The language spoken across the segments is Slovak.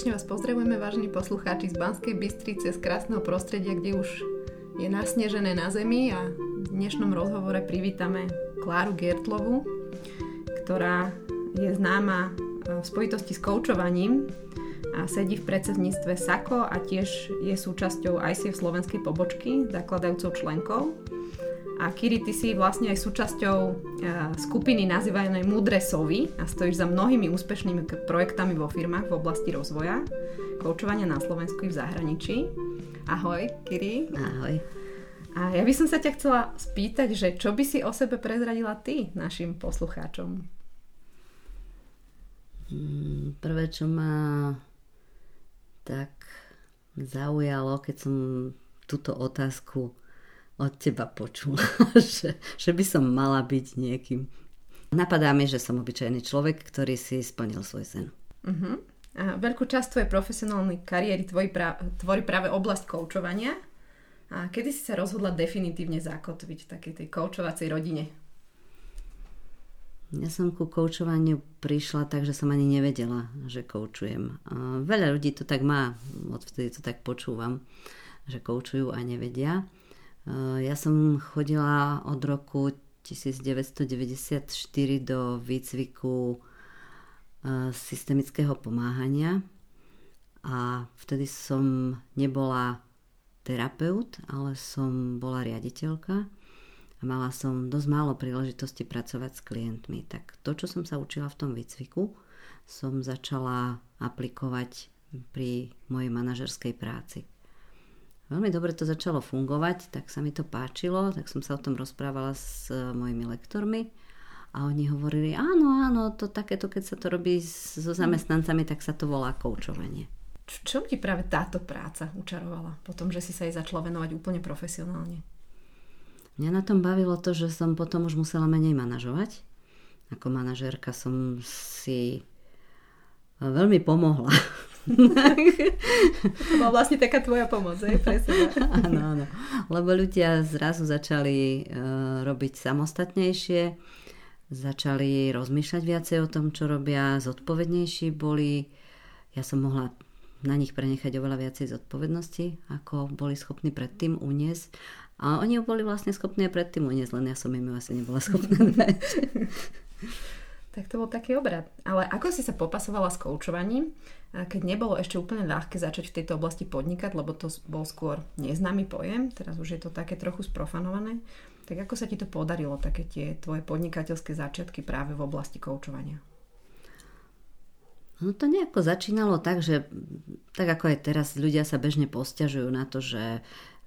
Srdečne vás pozdravujeme, vážení poslucháči z Banskej Bystrice, z krásneho prostredia, kde už je nasnežené na zemi a v dnešnom rozhovore privítame Kláru Gertlovu, ktorá je známa v spojitosti s koučovaním a sedí v predsedníctve SAKO a tiež je súčasťou ICF slovenskej pobočky, zakladajúcou členkou. A Kiri, ty si vlastne aj súčasťou e, skupiny nazývanej Mudre Sovy a stojíš za mnohými úspešnými projektami vo firmách v oblasti rozvoja, koučovania na Slovensku i v zahraničí. Ahoj, Kiri. Ahoj. A ja by som sa ťa chcela spýtať, že čo by si o sebe prezradila ty našim poslucháčom? Mm, prvé, čo ma tak zaujalo, keď som túto otázku od teba počula, že, že by som mala byť niekým. Napadá mi, že som obyčajný človek, ktorý si splnil svoj sen. Uh-huh. A veľkú časť tvojej profesionálnej kariéry tvoji pra- tvorí práve oblasť koučovania. A kedy si sa rozhodla definitívne zakotviť v takej tej koučovacej rodine? Ja som ku koučovaniu prišla tak, že som ani nevedela, že koučujem. Veľa ľudí to tak má, odvtedy to tak počúvam, že koučujú a nevedia. Eh, ja som chodila od roku 1994 do výcviku eh, systemického pomáhania a vtedy som nebola terapeut, ale som bola riaditeľka a mala som dosť málo príležitosti pracovať s klientmi. Tak to, čo som sa učila v tom výcviku, som začala aplikovať pri mojej manažerskej práci. Veľmi dobre to začalo fungovať, tak sa mi to páčilo, tak som sa o tom rozprávala s e, mojimi lektormi a oni hovorili, áno, áno, to takéto, keď sa to robí so zamestnancami, tak sa to volá koučovanie. V čom ti práve táto práca učarovala? Potom, že si sa jej začala venovať úplne profesionálne. Mňa na tom bavilo to, že som potom už musela menej manažovať. Ako manažérka som si veľmi pomohla to bola vlastne taká tvoja pomoc, aj pre seba. áno, áno. Lebo ľudia zrazu začali uh, robiť samostatnejšie, začali rozmýšľať viacej o tom, čo robia, zodpovednejší boli. Ja som mohla na nich prenechať oveľa viacej zodpovednosti, ako boli schopní predtým uniesť. A oni boli vlastne schopní aj predtým uniesť, len ja som im asi nebola schopná dať. Tak to bol taký obrad. Ale ako si sa popasovala s koučovaním, keď nebolo ešte úplne ľahké začať v tejto oblasti podnikať, lebo to bol skôr neznámy pojem, teraz už je to také trochu sprofanované, tak ako sa ti to podarilo, také tie tvoje podnikateľské začiatky práve v oblasti koučovania? No to nejako začínalo tak, že tak ako aj teraz ľudia sa bežne posťažujú na to, že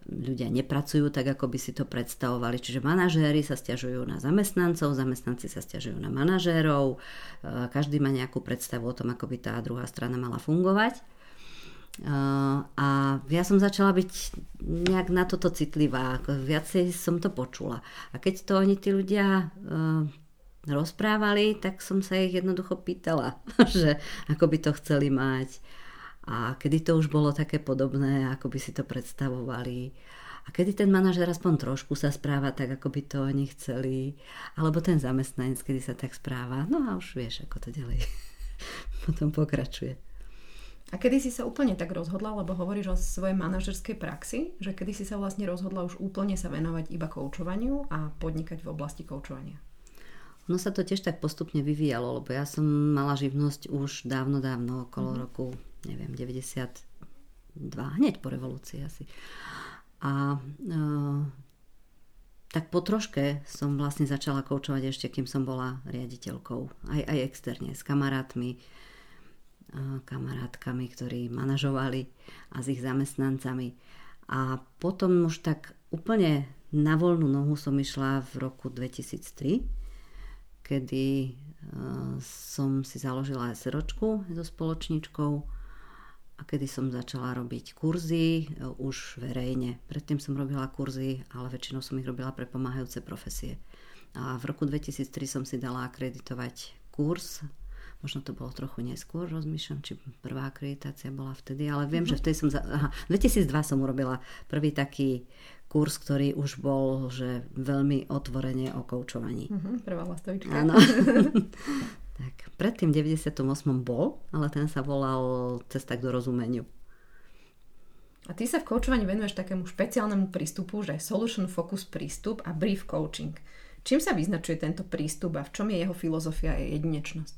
ľudia nepracujú tak, ako by si to predstavovali. Čiže manažéri sa stiažujú na zamestnancov, zamestnanci sa stiažujú na manažérov, e, každý má nejakú predstavu o tom, ako by tá druhá strana mala fungovať. E, a ja som začala byť nejak na toto citlivá, viacej som to počula. A keď to oni tí ľudia e, rozprávali, tak som sa ich jednoducho pýtala, že ako by to chceli mať a kedy to už bolo také podobné, ako by si to predstavovali a kedy ten manažer aspoň trošku sa správa tak, ako by to oni chceli, alebo ten zamestnanec, kedy sa tak správa. No a už vieš, ako to ďalej potom pokračuje. A kedy si sa úplne tak rozhodla, lebo hovoríš o svojej manažerskej praxi, že kedy si sa vlastne rozhodla už úplne sa venovať iba koučovaniu a podnikať v oblasti koučovania? No sa to tiež tak postupne vyvíjalo, lebo ja som mala živnosť už dávno, dávno, okolo mm-hmm. roku neviem, 92, hneď po revolúcii asi. A e, tak po troške som vlastne začala koučovať ešte, kým som bola riaditeľkou. Aj, aj externe, s kamarátmi, kamarátkami, ktorí manažovali a s ich zamestnancami. A potom už tak úplne na voľnú nohu som išla v roku 2003, kedy e, som si založila SROčku so spoločničkou a kedy som začala robiť kurzy e, už verejne. Predtým som robila kurzy, ale väčšinou som ich robila pre pomáhajúce profesie. A v roku 2003 som si dala akreditovať kurz, možno to bolo trochu neskôr, rozmýšľam, či prvá akreditácia bola vtedy, ale viem, mm-hmm. že vtedy som, za, aha, 2002 som urobila prvý taký kurz, ktorý už bol že veľmi otvorene o koučovaní. Uh-huh, prvá lastovička. Áno. Predtým 98. bol, ale ten sa volal Cesta k dorozumeniu. A ty sa v koučovaní venuješ takému špeciálnemu prístupu, že solution focus prístup a brief coaching. Čím sa vyznačuje tento prístup a v čom je jeho filozofia a jedinečnosť?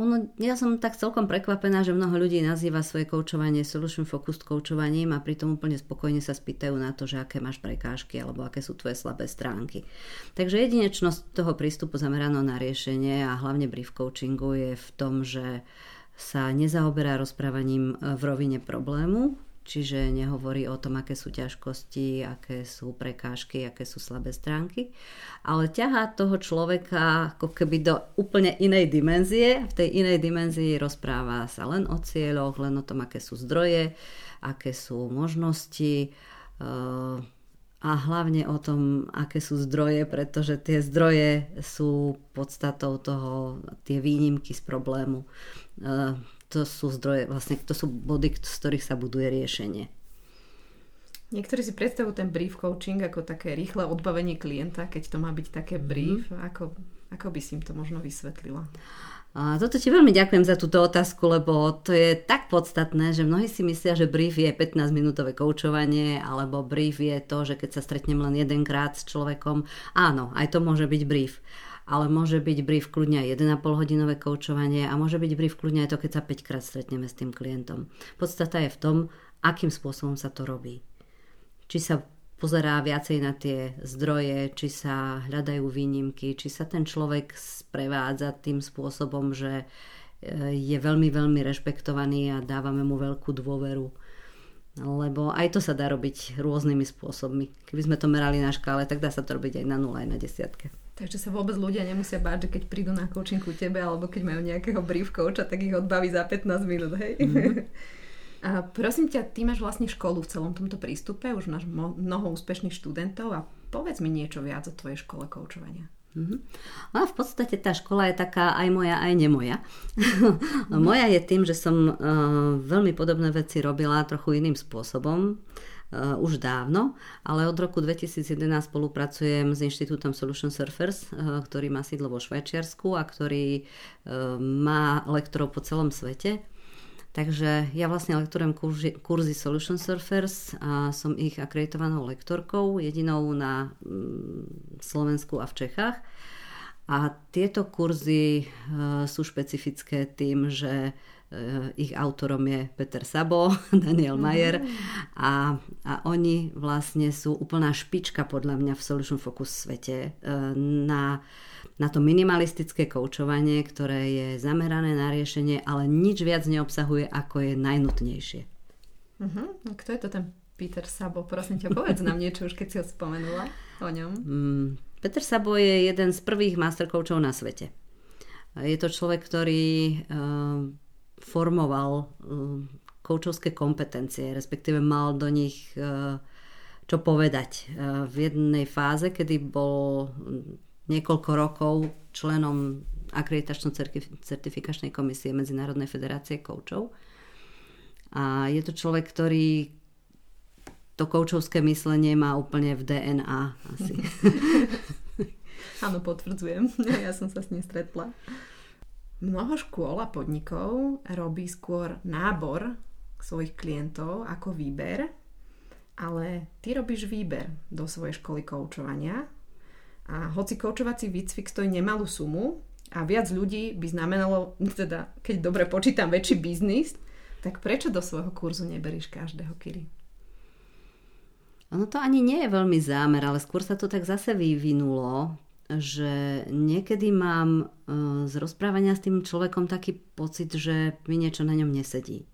Ono, ja som tak celkom prekvapená, že mnoho ľudí nazýva svoje koučovanie solution focused koučovaním a pritom úplne spokojne sa spýtajú na to, že aké máš prekážky alebo aké sú tvoje slabé stránky. Takže jedinečnosť toho prístupu zameraného na riešenie a hlavne brief coachingu je v tom, že sa nezaoberá rozprávaním e, v rovine problému, čiže nehovorí o tom, aké sú ťažkosti, aké sú prekážky, aké sú slabé stránky, ale ťahá toho človeka ako keby do úplne inej dimenzie. V tej inej dimenzii rozpráva sa len o cieľoch, len o tom, aké sú zdroje, aké sú možnosti, e, a hlavne o tom, aké sú zdroje, pretože tie zdroje sú podstatou toho, tie výnimky z problému. To sú zdroje, vlastne to sú body, z ktorých sa buduje riešenie. Niektorí si predstavujú ten brief coaching ako také rýchle odbavenie klienta, keď to má byť také mhm. brief. Mm-hmm. Ako, ako by si im to možno vysvetlila? A toto ti veľmi ďakujem za túto otázku, lebo to je tak podstatné, že mnohí si myslia, že brief je 15-minútové koučovanie, alebo brief je to, že keď sa stretnem len jedenkrát s človekom. Áno, aj to môže byť brief. Ale môže byť brief kľudne aj 1,5 hodinové koučovanie a môže byť brief kľudne aj to, keď sa 5 krát stretneme s tým klientom. Podstata je v tom, akým spôsobom sa to robí. Či sa pozerá viacej na tie zdroje, či sa hľadajú výnimky, či sa ten človek sprevádza tým spôsobom, že e, je veľmi, veľmi rešpektovaný a dávame mu veľkú dôveru. Lebo aj to sa dá robiť rôznymi spôsobmi. Keby sme to merali na škále, tak dá sa to robiť aj na 0, aj na desiatke. Takže sa vôbec ľudia nemusia báť, že keď prídu na coaching ku tebe alebo keď majú nejakého brief coacha, tak ich odbaví za 15 minút, hej? Mm-hmm. A prosím ťa, ty máš vlastne školu v celom tomto prístupe, už máš mnoho úspešných študentov a povedz mi niečo viac o tvojej škole koučovania. Mm-hmm. No v podstate tá škola je taká aj moja, aj nemoja. Moja je tým, že som uh, veľmi podobné veci robila trochu iným spôsobom už dávno, ale od roku 2011 spolupracujem s Inštitútom Solution Surfers, uh, ktorý má sídlo vo Švajčiarsku a ktorý uh, má lektorov po celom svete Takže ja vlastne lektorujem kurzy, kurzy Solution Surfers a som ich akreditovanou lektorkou, jedinou na mm, Slovensku a v Čechách. A tieto kurzy sú špecifické tým, že ich autorom je Peter Sabo, Daniel mhm. Mayer a, a oni vlastne sú úplná špička podľa mňa v Solution Focus svete e, na na to minimalistické koučovanie, ktoré je zamerané na riešenie, ale nič viac neobsahuje, ako je najnutnejšie. Uh-huh. Kto je to ten Peter Sabo? Prosím ťa, povedz nám niečo už, keď si ho spomenula o ňom. Mm, Peter Sabo je jeden z prvých master coachov na svete. Je to človek, ktorý uh, formoval uh, koučovské kompetencie, respektíve mal do nich uh, čo povedať. Uh, v jednej fáze, kedy bol niekoľko rokov členom akreditačno certifikačnej komisie Medzinárodnej federácie koučov. A je to človek, ktorý to koučovské myslenie má úplne v DNA asi. Áno, potvrdzujem. Ja som sa s ním stretla. Mnoho škôl a podnikov robí skôr nábor svojich klientov ako výber, ale ty robíš výber do svojej školy koučovania a hoci koučovací výcvik stojí nemalú sumu a viac ľudí by znamenalo, teda keď dobre počítam, väčší biznis, tak prečo do svojho kurzu neberíš každého, Kiri? Ono to ani nie je veľmi zámer, ale skôr sa to tak zase vyvinulo, že niekedy mám e, z rozprávania s tým človekom taký pocit, že mi niečo na ňom nesedí.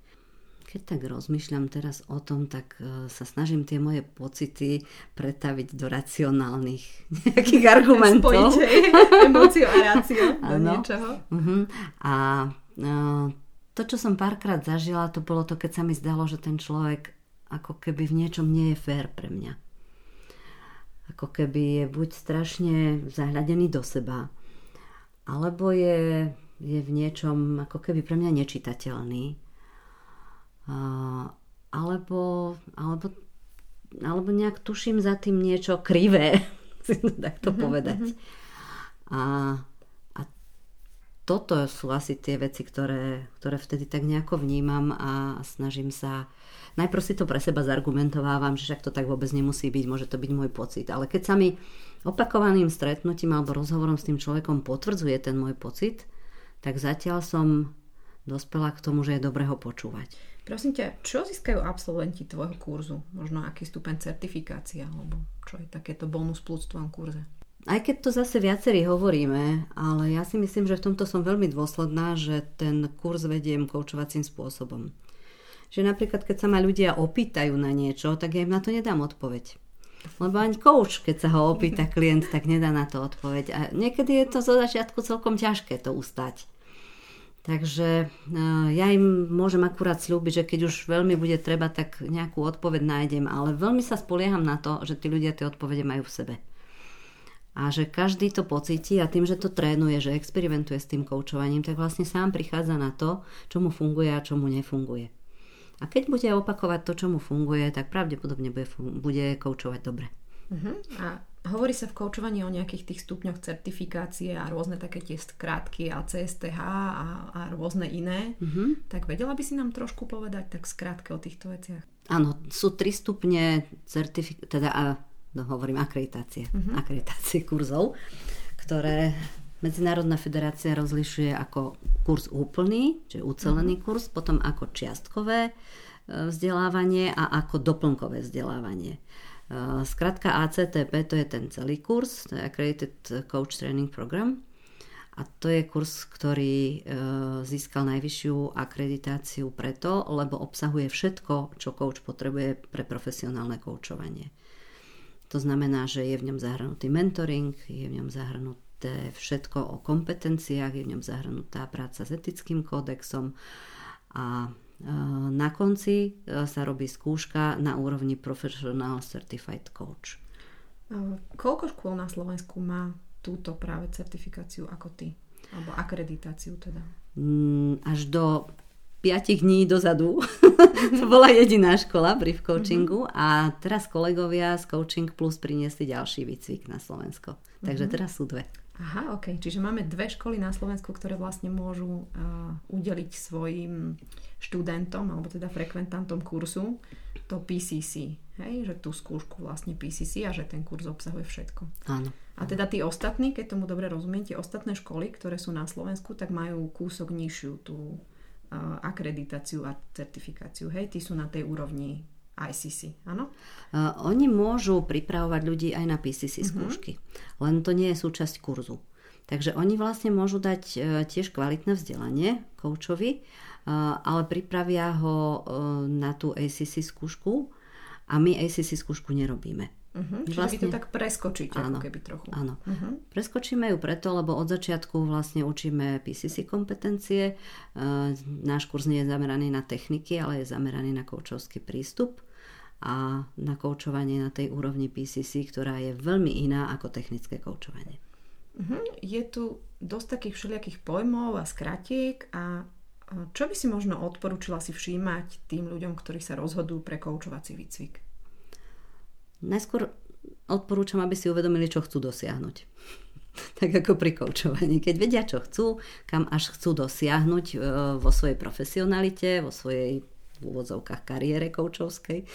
Keď tak rozmýšľam teraz o tom, tak uh, sa snažím tie moje pocity pretaviť do racionálnych nejakých argumentov. Spojite emóciu a rácio do niečoho. Uh-huh. A uh, to, čo som párkrát zažila, to bolo to, keď sa mi zdalo, že ten človek ako keby v niečom nie je fér pre mňa. Ako keby je buď strašne zahľadený do seba, alebo je, je v niečom ako keby pre mňa nečitateľný alebo, alebo, alebo nejak tuším za tým niečo krivé, si to takto mm-hmm, povedať. Mm-hmm. A, toto sú asi tie veci, ktoré, ktoré vtedy tak nejako vnímam a snažím sa najprv si to pre seba zargumentovávam, že však to tak vôbec nemusí byť, môže to byť môj pocit. Ale keď sa mi opakovaným stretnutím alebo rozhovorom s tým človekom potvrdzuje ten môj pocit, tak zatiaľ som dospela k tomu, že je dobre ho počúvať. Prosím ťa, čo získajú absolventi tvojho kurzu? Možno aký stupeň certifikácia, alebo čo je takéto bonus plus v tvojom kurze? Aj keď to zase viacerí hovoríme, ale ja si myslím, že v tomto som veľmi dôsledná, že ten kurz vediem koučovacím spôsobom. Že napríklad, keď sa ma ľudia opýtajú na niečo, tak ja im na to nedám odpoveď. Lebo ani coach, keď sa ho opýta klient, tak nedá na to odpoveď. A niekedy je to zo začiatku celkom ťažké to ustať. Takže e, ja im môžem akurát slúbiť, že keď už veľmi bude treba, tak nejakú odpoveď nájdem, ale veľmi sa spolieham na to, že tí ľudia tie odpovede majú v sebe. A že každý to pocíti a tým, že to trénuje, že experimentuje s tým koučovaním, tak vlastne sám prichádza na to, čo mu funguje a čo mu nefunguje. A keď bude opakovať to, čo mu funguje, tak pravdepodobne bude, bude koučovať dobre. Uh-huh. A Hovorí sa v koučovaní o nejakých tých stupňoch certifikácie a rôzne také tie skrátky a CSTH a, a rôzne iné. Mm-hmm. Tak vedela by si nám trošku povedať tak skrátke o týchto veciach? Áno, sú tri stupne certifik- teda no, hovorím akreditácie, mm-hmm. akreditácie kurzov, ktoré Medzinárodná federácia rozlišuje ako kurz úplný, čiže ucelený mm-hmm. kurz, potom ako čiastkové e, vzdelávanie a ako doplnkové vzdelávanie. Skratka eh, ACTP to je ten celý kurz, to je Accredited Coach Training Program. A to je kurz, ktorý eh, získal najvyššiu akreditáciu preto, lebo obsahuje všetko, čo coach potrebuje pre profesionálne koučovanie. To znamená, že je v ňom zahrnutý mentoring, je v ňom zahrnuté všetko o kompetenciách, je v ňom zahrnutá práca s etickým kódexom a na konci e, sa robí skúška na úrovni Professional Certified Coach. Koľko škôl na Slovensku má túto práve certifikáciu ako ty? Alebo akreditáciu teda? Mm, až do 5 dní dozadu to bola jediná škola brief coachingu mm-hmm. a teraz kolegovia z Coaching Plus priniesli ďalší výcvik na Slovensko. Takže mm-hmm. teraz sú dve. Aha, ok. Čiže máme dve školy na Slovensku, ktoré vlastne môžu uh, udeliť svojim študentom, alebo teda frekventantom kurzu to PCC. Hej? Že tú skúšku vlastne PCC a že ten kurz obsahuje všetko. Áno. A teda tí ostatní, keď tomu dobre rozumiete, ostatné školy, ktoré sú na Slovensku, tak majú kúsok nižšiu tú akreditáciu a certifikáciu. Hej? Tí sú na tej úrovni ICC, áno? Uh, oni môžu pripravovať ľudí aj na PCC uh-huh. Mhm. skúšky, len to nie je súčasť kurzu. Takže oni vlastne môžu dať uh, tiež kvalitné vzdelanie koučovi, uh, ale pripravia ho uh, na tú ACC skúšku a my ACC skúšku nerobíme. Uh-huh. Čiže vlastne... vy to tak preskočíte, áno, ako keby trochu. Áno. Uh-huh. Preskočíme ju preto, lebo od začiatku vlastne učíme PCC kompetencie. Uh, náš kurz nie je zameraný na techniky, ale je zameraný na koučovský prístup a na koučovanie na tej úrovni PCC, ktorá je veľmi iná ako technické koučovanie. Uh-huh. Je tu dosť takých všelijakých pojmov a skratiek a čo by si možno odporúčila si všímať tým ľuďom, ktorí sa rozhodujú pre koučovací výcvik? Najskôr odporúčam, aby si uvedomili, čo chcú dosiahnuť. tak ako pri koučovaní. Keď vedia, čo chcú, kam až chcú dosiahnuť e, vo svojej profesionalite, vo svojej v úvodzovkách kariére koučovskej,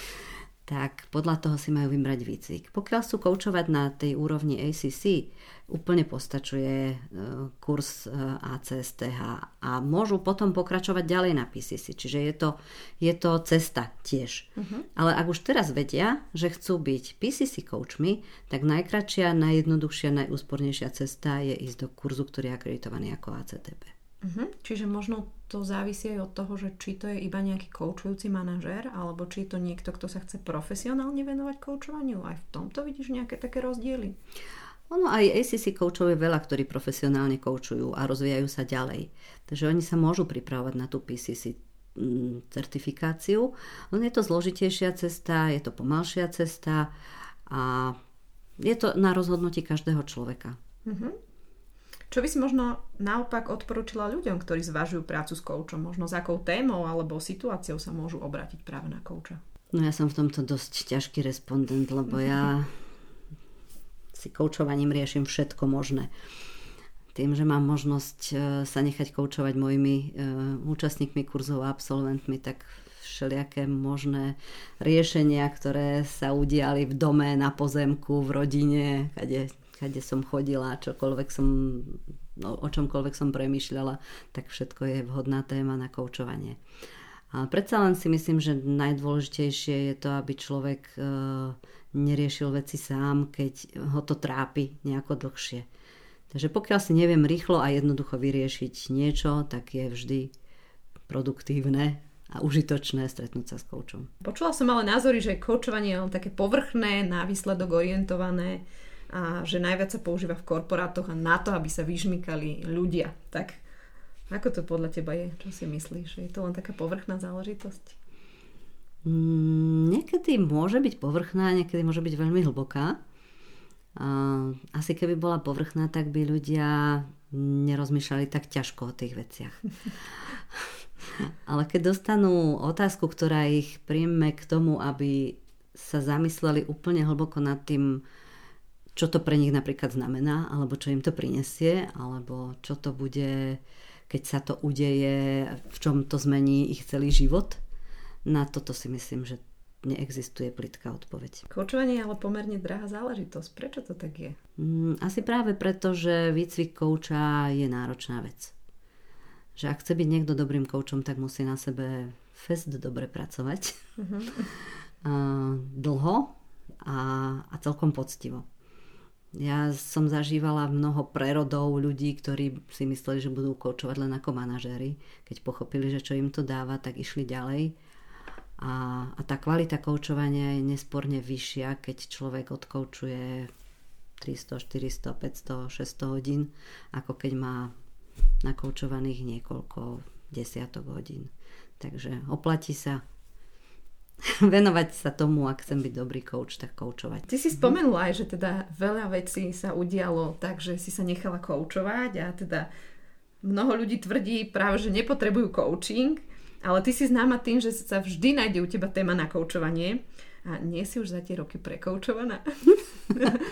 tak podľa toho si majú vybrať výcvik. Pokiaľ sú koučovať na tej úrovni ACC, úplne postačuje e, kurz e, ACSTH a môžu potom pokračovať ďalej na PCC. Čiže je to, je to cesta tiež. Uh-huh. Ale ak už teraz vedia, že chcú byť PCC coachmi, tak najkračšia, najjednoduchšia, najúspornejšia cesta je ísť do kurzu, ktorý je akreditovaný ako ACTP. Uh-huh. Čiže možno to závisí aj od toho, že či to je iba nejaký koučujúci manažér, alebo či je to niekto, kto sa chce profesionálne venovať koučovaniu. Aj v tomto vidíš nejaké také rozdiely? Ono aj ACC koučov je veľa, ktorí profesionálne koučujú a rozvíjajú sa ďalej. Takže oni sa môžu pripravovať na tú PCC mm, certifikáciu. Len je to zložitejšia cesta, je to pomalšia cesta a je to na rozhodnutí každého človeka. Uh-huh. Čo by si možno naopak odporúčila ľuďom, ktorí zvažujú prácu s koučom? Možno s akou témou alebo situáciou sa môžu obrátiť práve na kouča? No ja som v tomto dosť ťažký respondent, lebo ja si koučovaním riešim všetko možné. tým, že mám možnosť e, sa nechať koučovať mojimi e, účastníkmi kurzov a absolventmi, tak všelijaké možné riešenia, ktoré sa udiali v dome, na pozemku, v rodine, kade, kade som chodila, čokoľvek som, no, o čomkoľvek som premyšľala, tak všetko je vhodná téma na koučovanie. A predsa len si myslím, že najdôležitejšie je to, aby človek e, neriešil veci sám, keď ho to trápi nejako dlhšie. Takže pokiaľ si neviem rýchlo a jednoducho vyriešiť niečo, tak je vždy produktívne a užitočné stretnúť sa s koučom. Počula som ale názory, že koučovanie je len také povrchné, na výsledok orientované a že najviac sa používa v korporátoch a na to, aby sa vyžmykali ľudia. Tak ako to podľa teba je? Čo si myslíš? Je to len taká povrchná záležitosť? Mm, niekedy môže byť povrchná, niekedy môže byť veľmi hlboká. Asi keby bola povrchná, tak by ľudia nerozmýšľali tak ťažko o tých veciach. Ale keď dostanú otázku, ktorá ich príjme k tomu, aby sa zamysleli úplne hlboko nad tým, čo to pre nich napríklad znamená, alebo čo im to prinesie, alebo čo to bude, keď sa to udeje, v čom to zmení ich celý život. Na toto si myslím, že neexistuje plitká odpoveď. Koučovanie je ale pomerne drahá záležitosť. Prečo to tak je? Mm, asi práve preto, že výcvik kouča je náročná vec. Že ak chce byť niekto dobrým koučom, tak musí na sebe fest dobre pracovať. Uh-huh. Dlho a, a celkom poctivo. Ja som zažívala mnoho prerodov ľudí, ktorí si mysleli, že budú koučovať len ako manažéri. Keď pochopili, že čo im to dáva, tak išli ďalej a, a tá kvalita koučovania je nesporne vyššia, keď človek odkoučuje 300, 400, 500, 600 hodín, ako keď má nakoučovaných niekoľko desiatok hodín. Takže oplatí sa venovať sa tomu, ak chcem byť dobrý coach, tak koučovať. Ty si spomenula aj, že teda veľa vecí sa udialo tak, že si sa nechala koučovať a teda mnoho ľudí tvrdí práve, že nepotrebujú coaching, ale ty si známa tým, že sa vždy nájde u teba téma na koučovanie. A nie si už za tie roky prekoučovaná?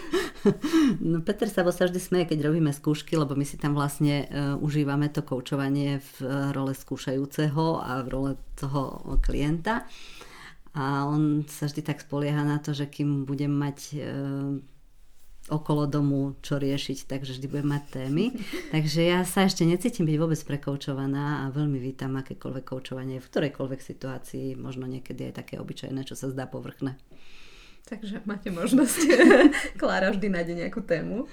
no Peter sa sa vždy smeje, keď robíme skúšky, lebo my si tam vlastne uh, užívame to koučovanie v uh, role skúšajúceho a v role toho klienta. A on sa vždy tak spolieha na to, že kým budem mať uh, okolo domu čo riešiť, takže vždy budem mať témy. Takže ja sa ešte necítim byť vôbec prekoučovaná a veľmi vítam akékoľvek koučovanie v ktorejkoľvek situácii, možno niekedy aj také obyčajné, čo sa zdá povrchné. Takže máte možnosť, Klára vždy nájde nejakú tému.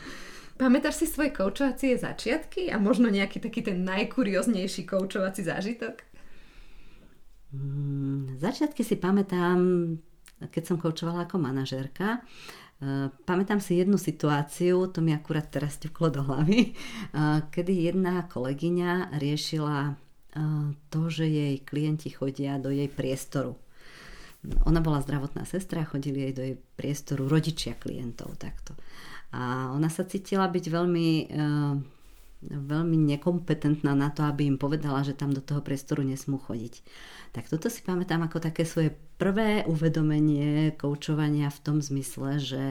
Pamätáš si svoje koučovacie začiatky a možno nejaký taký ten najkurioznejší koučovací zážitok? Mm, začiatky si pamätám, keď som koučovala ako manažérka. Eh, pamätám si jednu situáciu, to mi akurát teraz ťuklo do hlavy, eh, kedy jedna kolegyňa riešila eh, to, že jej klienti chodia do jej priestoru. Ona bola zdravotná sestra, chodili jej do jej priestoru rodičia klientov takto. A ona sa cítila byť veľmi veľmi nekompetentná na to, aby im povedala, že tam do toho priestoru nesmú chodiť. Tak toto si pamätám ako také svoje prvé uvedomenie koučovania v tom zmysle, že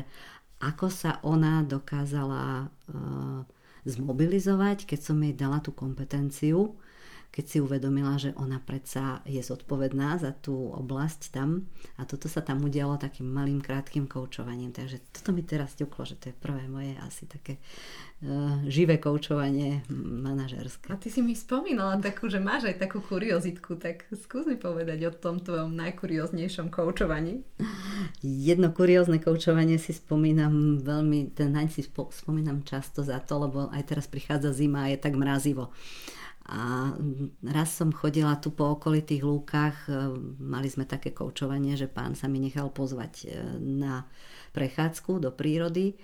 ako sa ona dokázala uh, zmobilizovať, keď som jej dala tú kompetenciu keď si uvedomila, že ona predsa je zodpovedná za tú oblasť tam a toto sa tam udialo takým malým krátkým koučovaním. Takže toto mi teraz ťuklo, že to je prvé moje asi také uh, živé koučovanie manažerské. A ty si mi spomínala takú, že máš aj takú kuriozitku, tak skús mi povedať o tom tvojom najkurióznejšom koučovaní. Jedno kuriózne koučovanie si spomínam veľmi, ten naň si spomínam často za to, lebo aj teraz prichádza zima a je tak mrazivo. A raz som chodila tu po okolitých lúkach, e, mali sme také koučovanie, že pán sa mi nechal pozvať e, na prechádzku do prírody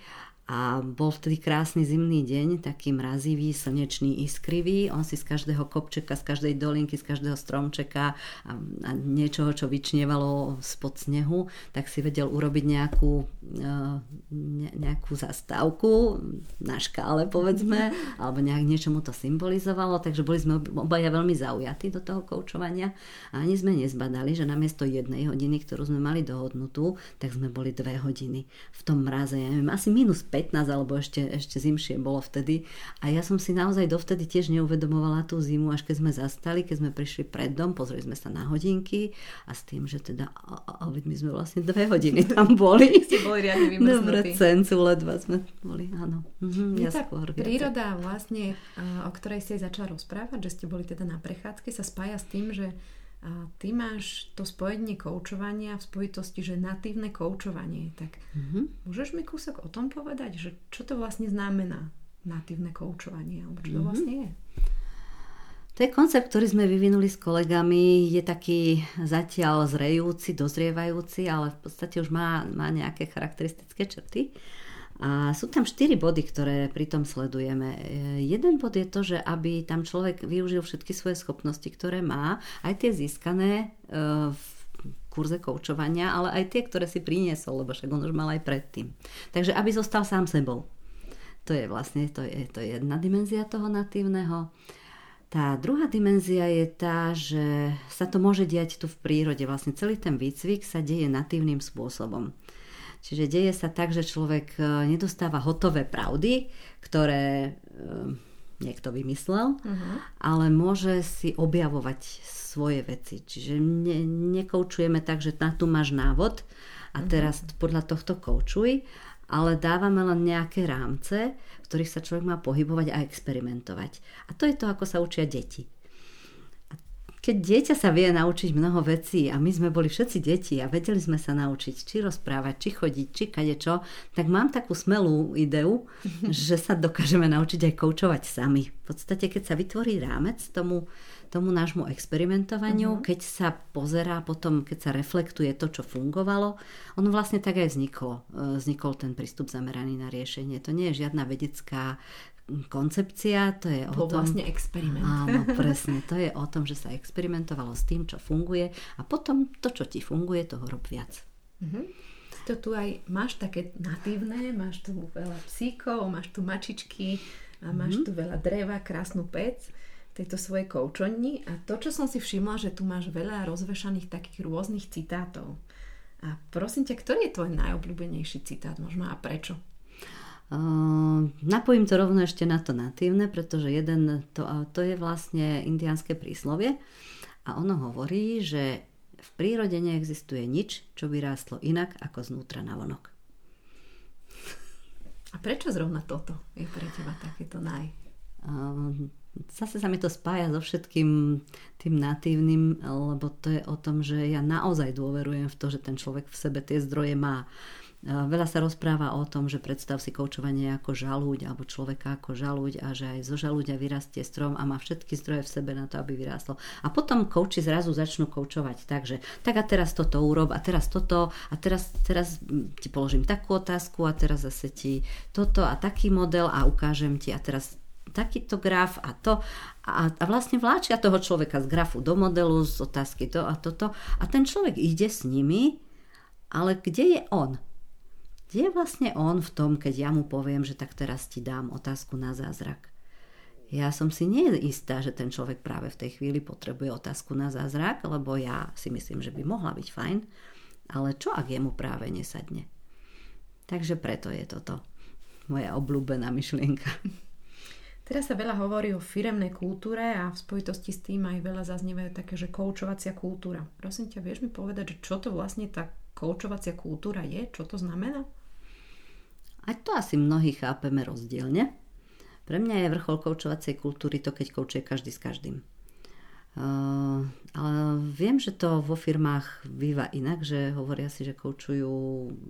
a bol vtedy krásny zimný deň, taký mrazivý, slnečný, iskrivý. On si z každého kopčeka, z každej dolinky, z každého stromčeka a, a niečoho, čo vyčnievalo spod snehu, tak si vedel urobiť nejakú, ne, nejakú zastávku na škále, povedzme, alebo nejak niečo mu to symbolizovalo, takže boli sme obaja veľmi zaujatí do toho koučovania. A ani sme nezbadali, že namiesto jednej hodiny, ktorú sme mali dohodnutú, tak sme boli dve hodiny v tom mraze, ja neviem, asi minus 5 alebo ešte, ešte zimšie bolo vtedy. A ja som si naozaj dovtedy tiež neuvedomovala tú zimu, až keď sme zastali, keď sme prišli pred dom, pozreli sme sa na hodinky a s tým, že teda, a, a, a my sme vlastne dve hodiny tam boli. Ste boli riadne Dobre, cencu ledva sme boli, áno. Mhm, ja skôr príroda vlastne, o ktorej ste začala rozprávať, že ste boli teda na prechádzke, sa spája s tým, že a ty máš to spojenie koučovania v spojitosti, že natívne koučovanie. Tak mm-hmm. môžeš mi kúsok o tom povedať, že čo to vlastne znamená natívne koučovanie, alebo čo to mm-hmm. vlastne je? To je koncept, ktorý sme vyvinuli s kolegami, je taký zatiaľ zrejúci, dozrievajúci, ale v podstate už má, má nejaké charakteristické črty. A sú tam štyri body, ktoré pri tom sledujeme. E, jeden bod je to, že aby tam človek využil všetky svoje schopnosti, ktoré má, aj tie získané e, v kurze koučovania, ale aj tie, ktoré si priniesol, lebo však on už mal aj predtým. Takže aby zostal sám sebou. To je vlastne to je, to je jedna dimenzia toho natívneho. Tá druhá dimenzia je tá, že sa to môže diať tu v prírode. Vlastne celý ten výcvik sa deje natívnym spôsobom. Čiže deje sa tak, že človek e, nedostáva hotové pravdy, ktoré e, niekto vymyslel, uh-huh. ale môže si objavovať svoje veci. Čiže ne, nekoučujeme tak, že na tu máš návod a mhm. teraz uh-huh. podľa tohto koučuj, ale dávame len nejaké rámce, v ktorých sa človek má pohybovať a experimentovať. A to je to, ako sa učia deti keď dieťa sa vie naučiť mnoho vecí a my sme boli všetci deti a vedeli sme sa naučiť, či rozprávať, či chodiť, či kadečo, tak mám takú smelú ideu, že sa dokážeme naučiť aj koučovať sami. V podstate, keď sa vytvorí rámec tomu, tomu nášmu experimentovaniu, uh-huh. keď sa pozerá potom, keď sa reflektuje to, čo fungovalo, ono vlastne tak aj vzniklo. E, vznikol ten prístup zameraný na riešenie. To nie je žiadna vedecká koncepcia, to je Bol o tom... vlastne experiment. Áno, presne. To je o tom, že sa experimentovalo s tým, čo funguje a potom to, čo ti funguje, toho rob viac. Mm-hmm. To tu aj máš také natívne, máš tu veľa psíkov, máš tu mačičky a máš mm-hmm. tu veľa dreva, krásnu pec tejto svojej koučonni a to, čo som si všimla, že tu máš veľa rozvešaných takých rôznych citátov. A prosím ťa, ktorý je tvoj najobľúbenejší citát možno a prečo? Uh, napojím to rovno ešte na to natívne, pretože jeden, to, to je vlastne indianské príslovie a ono hovorí, že v prírode neexistuje nič, čo by rástlo inak ako znútra na vonok. A prečo zrovna toto je pre teba takéto naj? Uh, zase sa mi to spája so všetkým tým natívnym, lebo to je o tom, že ja naozaj dôverujem v to, že ten človek v sebe tie zdroje má. Veľa sa rozpráva o tom, že predstav si koučovanie ako žalúď alebo človeka ako žalúď a že aj zo žalúďa vyrastie strom a má všetky zdroje v sebe na to, aby vyrástol. A potom kouči zrazu začnú koučovať tak, že tak a teraz toto urob a teraz toto a teraz, teraz ti položím takú otázku a teraz zase ti toto a taký model a ukážem ti a teraz takýto graf a to a, a vlastne vláčia toho človeka z grafu do modelu, z otázky to a toto a ten človek ide s nimi, ale kde je on? Kde je vlastne on v tom, keď ja mu poviem, že tak teraz ti dám otázku na zázrak? Ja som si nie istá, že ten človek práve v tej chvíli potrebuje otázku na zázrak, lebo ja si myslím, že by mohla byť fajn, ale čo ak jemu práve nesadne? Takže preto je toto moja obľúbená myšlienka. Teraz sa veľa hovorí o firemnej kultúre a v spojitosti s tým aj veľa zaznievajú také, že koučovacia kultúra. Prosím ťa, vieš mi povedať, čo to vlastne tá koučovacia kultúra je? Čo to znamená? Aj to asi mnohí chápeme rozdielne. Pre mňa je vrchol koučovacej kultúry to, keď koučuje každý s každým. Uh, ale viem, že to vo firmách býva inak, že hovoria si, že koučujú,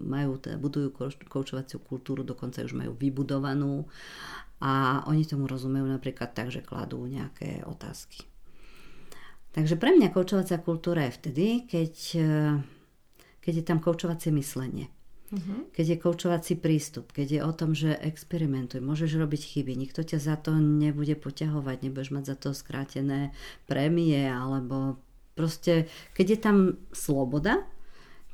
majú, teda budujú koučovaciu kultúru, dokonca už majú vybudovanú a oni tomu rozumejú napríklad tak, že kladú nejaké otázky. Takže pre mňa koučovacia kultúra je vtedy, keď, keď je tam koučovacie myslenie. Uh-huh. Keď je koučovací prístup, keď je o tom, že experimentuj, môžeš robiť chyby, nikto ťa za to nebude poťahovať, nebudeš mať za to skrátené prémie, alebo proste, keď je tam sloboda,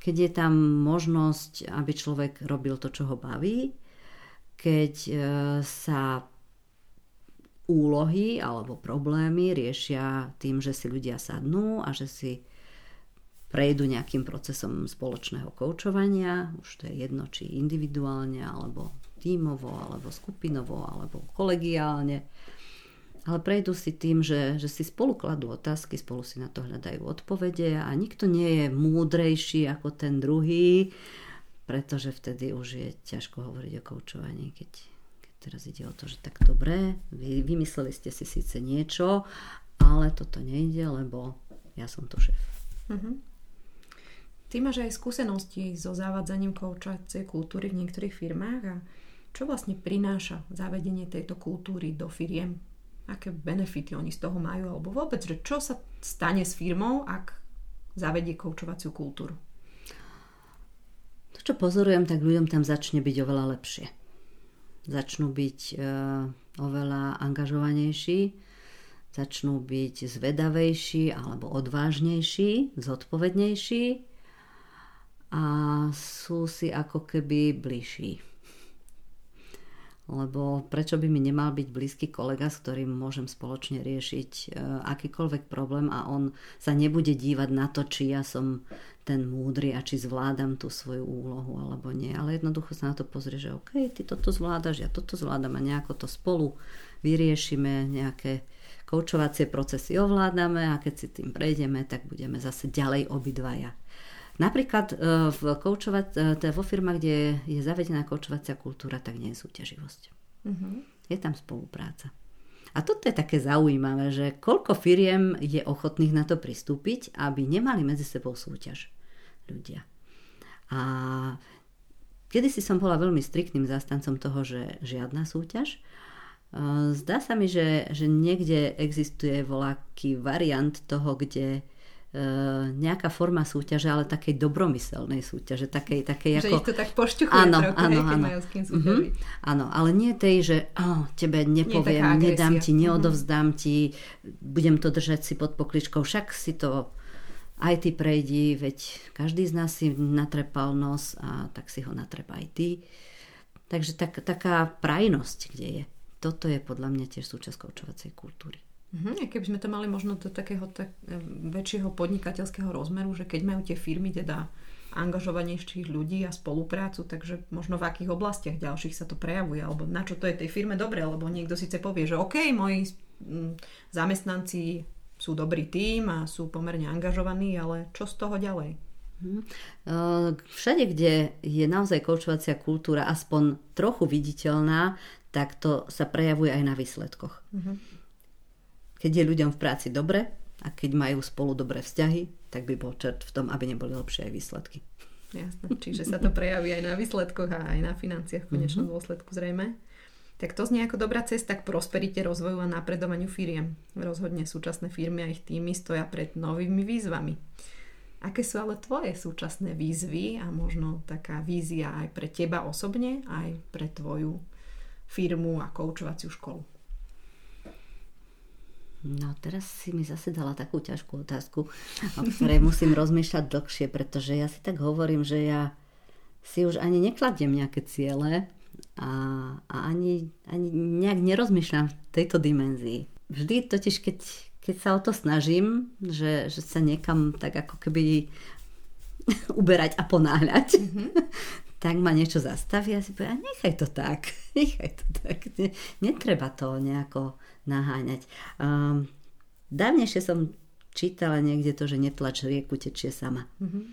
keď je tam možnosť, aby človek robil to, čo ho baví, keď e, sa úlohy alebo problémy riešia tým, že si ľudia sadnú a že si prejdu nejakým procesom spoločného koučovania, už to je jedno, či individuálne alebo tímovo, alebo skupinovo, alebo kolegiálne. Ale prejdú si tým, že, že si spolu kladú otázky, spolu si na to hľadajú odpovede a nikto nie je múdrejší ako ten druhý, pretože vtedy už je ťažko hovoriť o koučovaní, keď, keď teraz ide o to, že tak dobré, vy vymysleli ste si síce niečo, ale toto nejde, lebo ja som tu šéf. Uh-huh. Ty máš aj skúsenosti so zavádzaním koučacej kultúry v niektorých firmách a čo vlastne prináša zavedenie tejto kultúry do firiem? Aké benefity oni z toho majú? Alebo vôbec, že čo sa stane s firmou, ak zavedie koučovaciu kultúru? To, čo pozorujem, tak ľuďom tam začne byť oveľa lepšie. Začnú byť e, oveľa angažovanejší, začnú byť zvedavejší alebo odvážnejší, zodpovednejší a sú si ako keby bližší. Lebo prečo by mi nemal byť blízky kolega, s ktorým môžem spoločne riešiť e, akýkoľvek problém a on sa nebude dívať na to, či ja som ten múdry a či zvládam tú svoju úlohu alebo nie. Ale jednoducho sa na to pozrie, že OK, ty toto zvládaš, ja toto zvládam a nejako to spolu vyriešime, nejaké koučovacie procesy ovládame a keď si tým prejdeme, tak budeme zase ďalej obidvaja. Napríklad e, v koučovať, e, teda vo firmách, kde je zavedená koučovacia kultúra, tak nie je súťaživosť. Uh-huh. Je tam spolupráca. A toto je také zaujímavé, že koľko firiem je ochotných na to pristúpiť, aby nemali medzi sebou súťaž ľudia. A kedy si som bola veľmi striktným zastancom toho, že žiadna súťaž. Zdá sa mi, že, že niekde existuje voľaký variant toho, kde E, nejaká forma súťaže, ale takej dobromyselnej súťaže. Takej, takej že ako... ich to tak pošťuchuje áno, trochu, áno, áno. majú s kým mm-hmm. Áno, ale nie tej, že oh, tebe nepoviem, nie nedám ti, mhm. neodovzdám mm-hmm. ti, budem to držať si pod pokličkou, však si to aj ty prejdi, veď každý z nás si natrepal nos a tak si ho natrepá aj ty. Takže tak, taká prajnosť, kde je. Toto je podľa mňa tiež súčasť koučovacej kultúry. Uh-huh. keby sme to mali možno do takého tak, e, väčšieho podnikateľského rozmeru, že keď majú tie firmy teda angažovanejších ľudí a spoluprácu, takže možno v akých oblastiach ďalších sa to prejavuje, alebo na čo to je tej firme dobre, lebo niekto síce povie, že OK, moji zamestnanci sú dobrý tým a sú pomerne angažovaní, ale čo z toho ďalej? Mhm. E, všade, kde je naozaj koučovacia kultúra aspoň trochu viditeľná, tak to sa prejavuje aj na výsledkoch. Uh-huh. Keď je ľuďom v práci dobre a keď majú spolu dobré vzťahy, tak by bol čert v tom, aby neboli lepšie aj výsledky. Jasné, čiže sa to prejaví aj na výsledkoch a aj na financiách v konečnom mm-hmm. dôsledku zrejme. Tak to znie ako dobrá cesta k prosperite, rozvoju a napredovaniu firiem. Rozhodne súčasné firmy a ich týmy stoja pred novými výzvami. Aké sú ale tvoje súčasné výzvy a možno taká vízia aj pre teba osobne, aj pre tvoju firmu a koučovaciu školu? No teraz si mi zase dala takú ťažkú otázku, o ktorej musím rozmýšľať dlhšie, pretože ja si tak hovorím, že ja si už ani nekladiem nejaké ciele a, a ani, ani nejak nerozmýšľam v tejto dimenzii. Vždy totiž, keď, keď sa o to snažím, že, že sa niekam tak ako keby uberať a ponáhľať, mm-hmm. tak ma niečo zastaví a si povie, nechaj to tak, nechaj to tak, netreba to nejako naháňať. Um, dávnejšie som čítala niekde to, že netlač rieku tečie sama. Mm-hmm.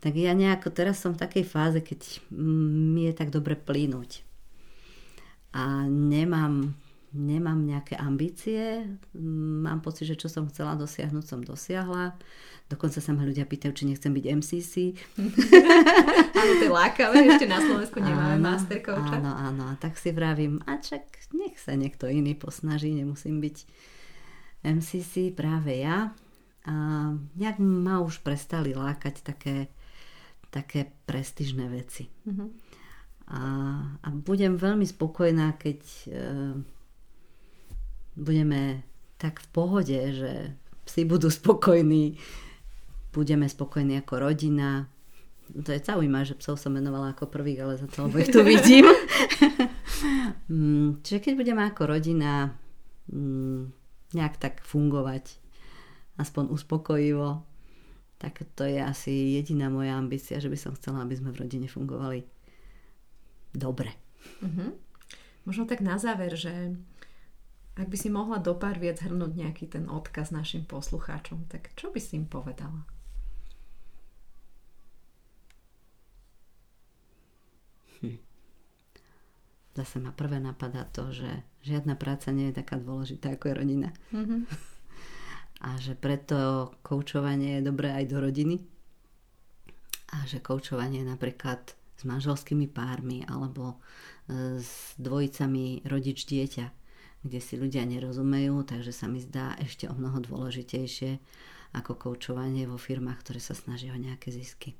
Tak ja nejako teraz som v takej fáze, keď mi je tak dobre plínuť. A nemám, nemám nejaké ambície, mám pocit, že čo som chcela dosiahnuť, som dosiahla. Dokonca sa ma ľudia pýtajú, či nechcem byť MCC. áno, to je lákavé, ešte na Slovensku nemáme áno, master coacha. Áno, áno, tak si vravím, a čak nech sa niekto iný posnaží, nemusím byť MCC práve ja. A nejak ma už prestali lákať také, také prestižné veci. Mm-hmm. A, a budem veľmi spokojná, keď e, budeme tak v pohode, že psi budú spokojní, budeme spokojní ako rodina. To je zaujímavé, že psov som menovala ako prvých, ale za to ich tu vidím. Mm, čiže keď budeme ako rodina mm, nejak tak fungovať, aspoň uspokojivo, tak to je asi jediná moja ambícia, že by som chcela, aby sme v rodine fungovali dobre. Uh-huh. Možno tak na záver, že ak by si mohla do pár viac hrnúť nejaký ten odkaz našim poslucháčom, tak čo by si im povedala? Zase ma prvé napadá to, že žiadna práca nie je taká dôležitá ako je rodina. Mm-hmm. A že preto koučovanie je dobré aj do rodiny. A že koučovanie napríklad s manželskými pármi alebo e, s dvojicami rodič-dieťa, kde si ľudia nerozumejú, takže sa mi zdá ešte o mnoho dôležitejšie ako koučovanie vo firmách, ktoré sa snažia o nejaké zisky.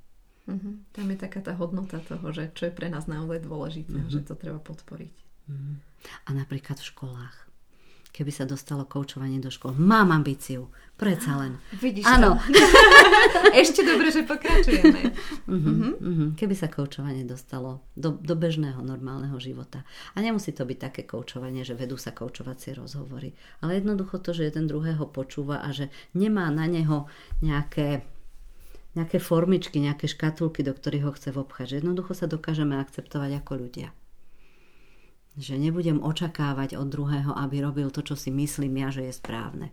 Uh-huh. Tam je taká tá hodnota toho, že čo je pre nás naozaj dôležité, uh-huh. že to treba podporiť. Uh-huh. A napríklad v školách. Keby sa dostalo koučovanie do škôl. Mám ambíciu, predsa len. Vidíš Áno. Ešte dobre, že pokračujeme. Uh-huh, uh-huh. Uh-huh. Keby sa koučovanie dostalo do, do bežného, normálneho života. A nemusí to byť také koučovanie, že vedú sa koučovacie rozhovory. Ale jednoducho to, že jeden druhého počúva a že nemá na neho nejaké nejaké formičky, nejaké škatulky, do ktorých ho chce vobchať. Že jednoducho sa dokážeme akceptovať ako ľudia. Že nebudem očakávať od druhého, aby robil to, čo si myslím ja, že je správne.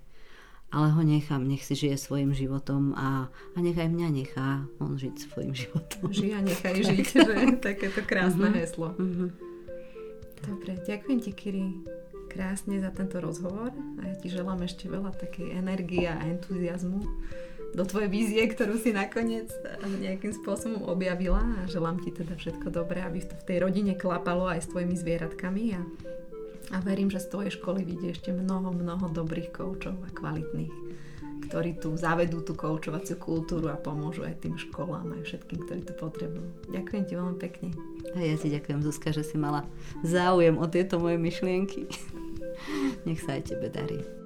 Ale ho nechám, nech si žije svojim životom a, a nechaj mňa nechá on žiť svojim životom. Žij a nechaj žiť, že takéto krásne uh-huh. heslo. Uh-huh. Dobre, ďakujem ti, Kiri, krásne za tento rozhovor a ja ti želám ešte veľa takej energie a entuziasmu do tvojej vízie, ktorú si nakoniec nejakým spôsobom objavila a želám ti teda všetko dobré, aby to v tej rodine klapalo aj s tvojimi zvieratkami a, a verím, že z tvojej školy vidie ešte mnoho, mnoho dobrých koučov a kvalitných, ktorí tu zavedú tú koučovaciu kultúru a pomôžu aj tým školám, aj všetkým, ktorí to potrebujú. Ďakujem ti veľmi pekne. A ja ti ďakujem, Zuzka, že si mala záujem o tieto moje myšlienky. Nech sa aj tebe darí.